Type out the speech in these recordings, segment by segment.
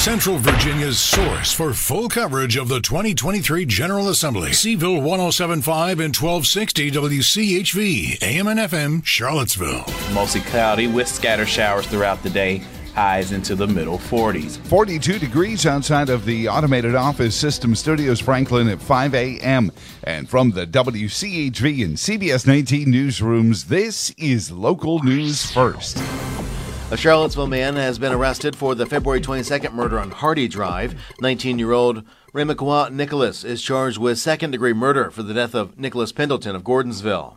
Central Virginia's source for full coverage of the 2023 General Assembly. Cville 1075 and 1260 WCHV, AM and FM, Charlottesville. Mostly cloudy with scattered showers throughout the day highs into the middle 40s. 42 degrees outside of the Automated Office System Studios, Franklin, at 5 a.m. And from the WCHV and CBS 19 newsrooms, this is Local News First. A Charlottesville man has been arrested for the February 22nd murder on Hardy Drive. 19 year old Ramaquan Nicholas is charged with second degree murder for the death of Nicholas Pendleton of Gordonsville.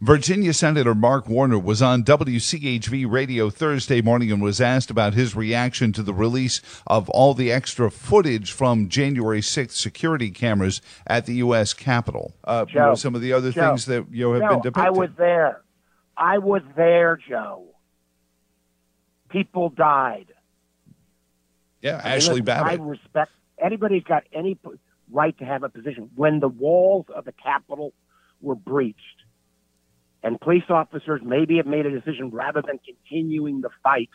Virginia Senator Mark Warner was on WCHV radio Thursday morning and was asked about his reaction to the release of all the extra footage from January 6th security cameras at the U.S. Capitol. Uh, Joe, you know, some of the other Joe, things that you know, have Joe, been depicted. I was there. I was there, Joe. People died. yeah, I mean, Ashley listen, I respect anybody's got any right to have a position. When the walls of the Capitol were breached, and police officers maybe have made a decision rather than continuing the fight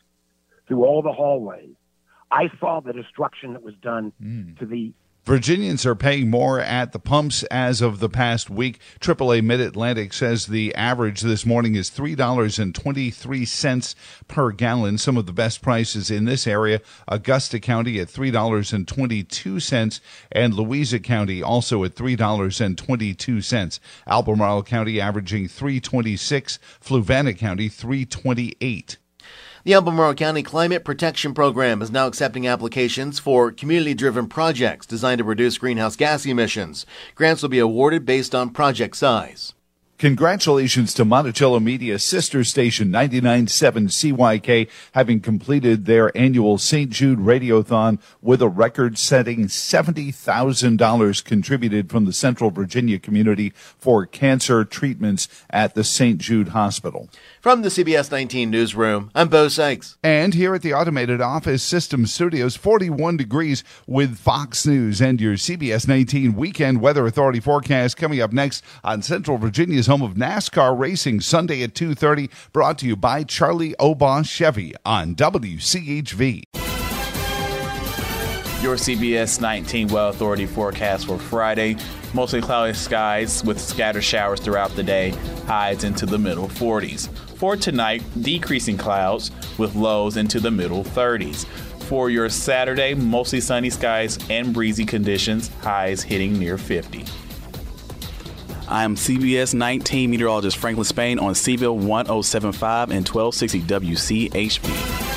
through all the hallways, I saw the destruction that was done hmm. to the Virginians are paying more at the pumps as of the past week. AAA Mid Atlantic says the average this morning is $3.23 per gallon. Some of the best prices in this area Augusta County at $3.22 and Louisa County also at $3.22. Albemarle County averaging 326, Fluvanna County 328. The Albemarle County Climate Protection Program is now accepting applications for community driven projects designed to reduce greenhouse gas emissions. Grants will be awarded based on project size. Congratulations to Monticello Media sister station 99.7 CYK having completed their annual St. Jude Radiothon with a record-setting $70,000 contributed from the Central Virginia community for cancer treatments at the St. Jude Hospital. From the CBS 19 newsroom, I'm Bo Sykes. And here at the Automated Office System Studios, 41 degrees with Fox News and your CBS 19 Weekend Weather Authority forecast coming up next on Central Virginia's home of NASCAR racing Sunday at 2:30 brought to you by Charlie Obaugh Chevy on WCHV. Your CBS 19 Well Authority forecast for Friday. Mostly cloudy skies with scattered showers throughout the day, highs into the middle 40s. For tonight, decreasing clouds with lows into the middle 30s. For your Saturday, mostly sunny skies and breezy conditions, highs hitting near 50. I'm CBS 19 meteorologist Franklin Spain on Cville 1075 and 1260 WCHV.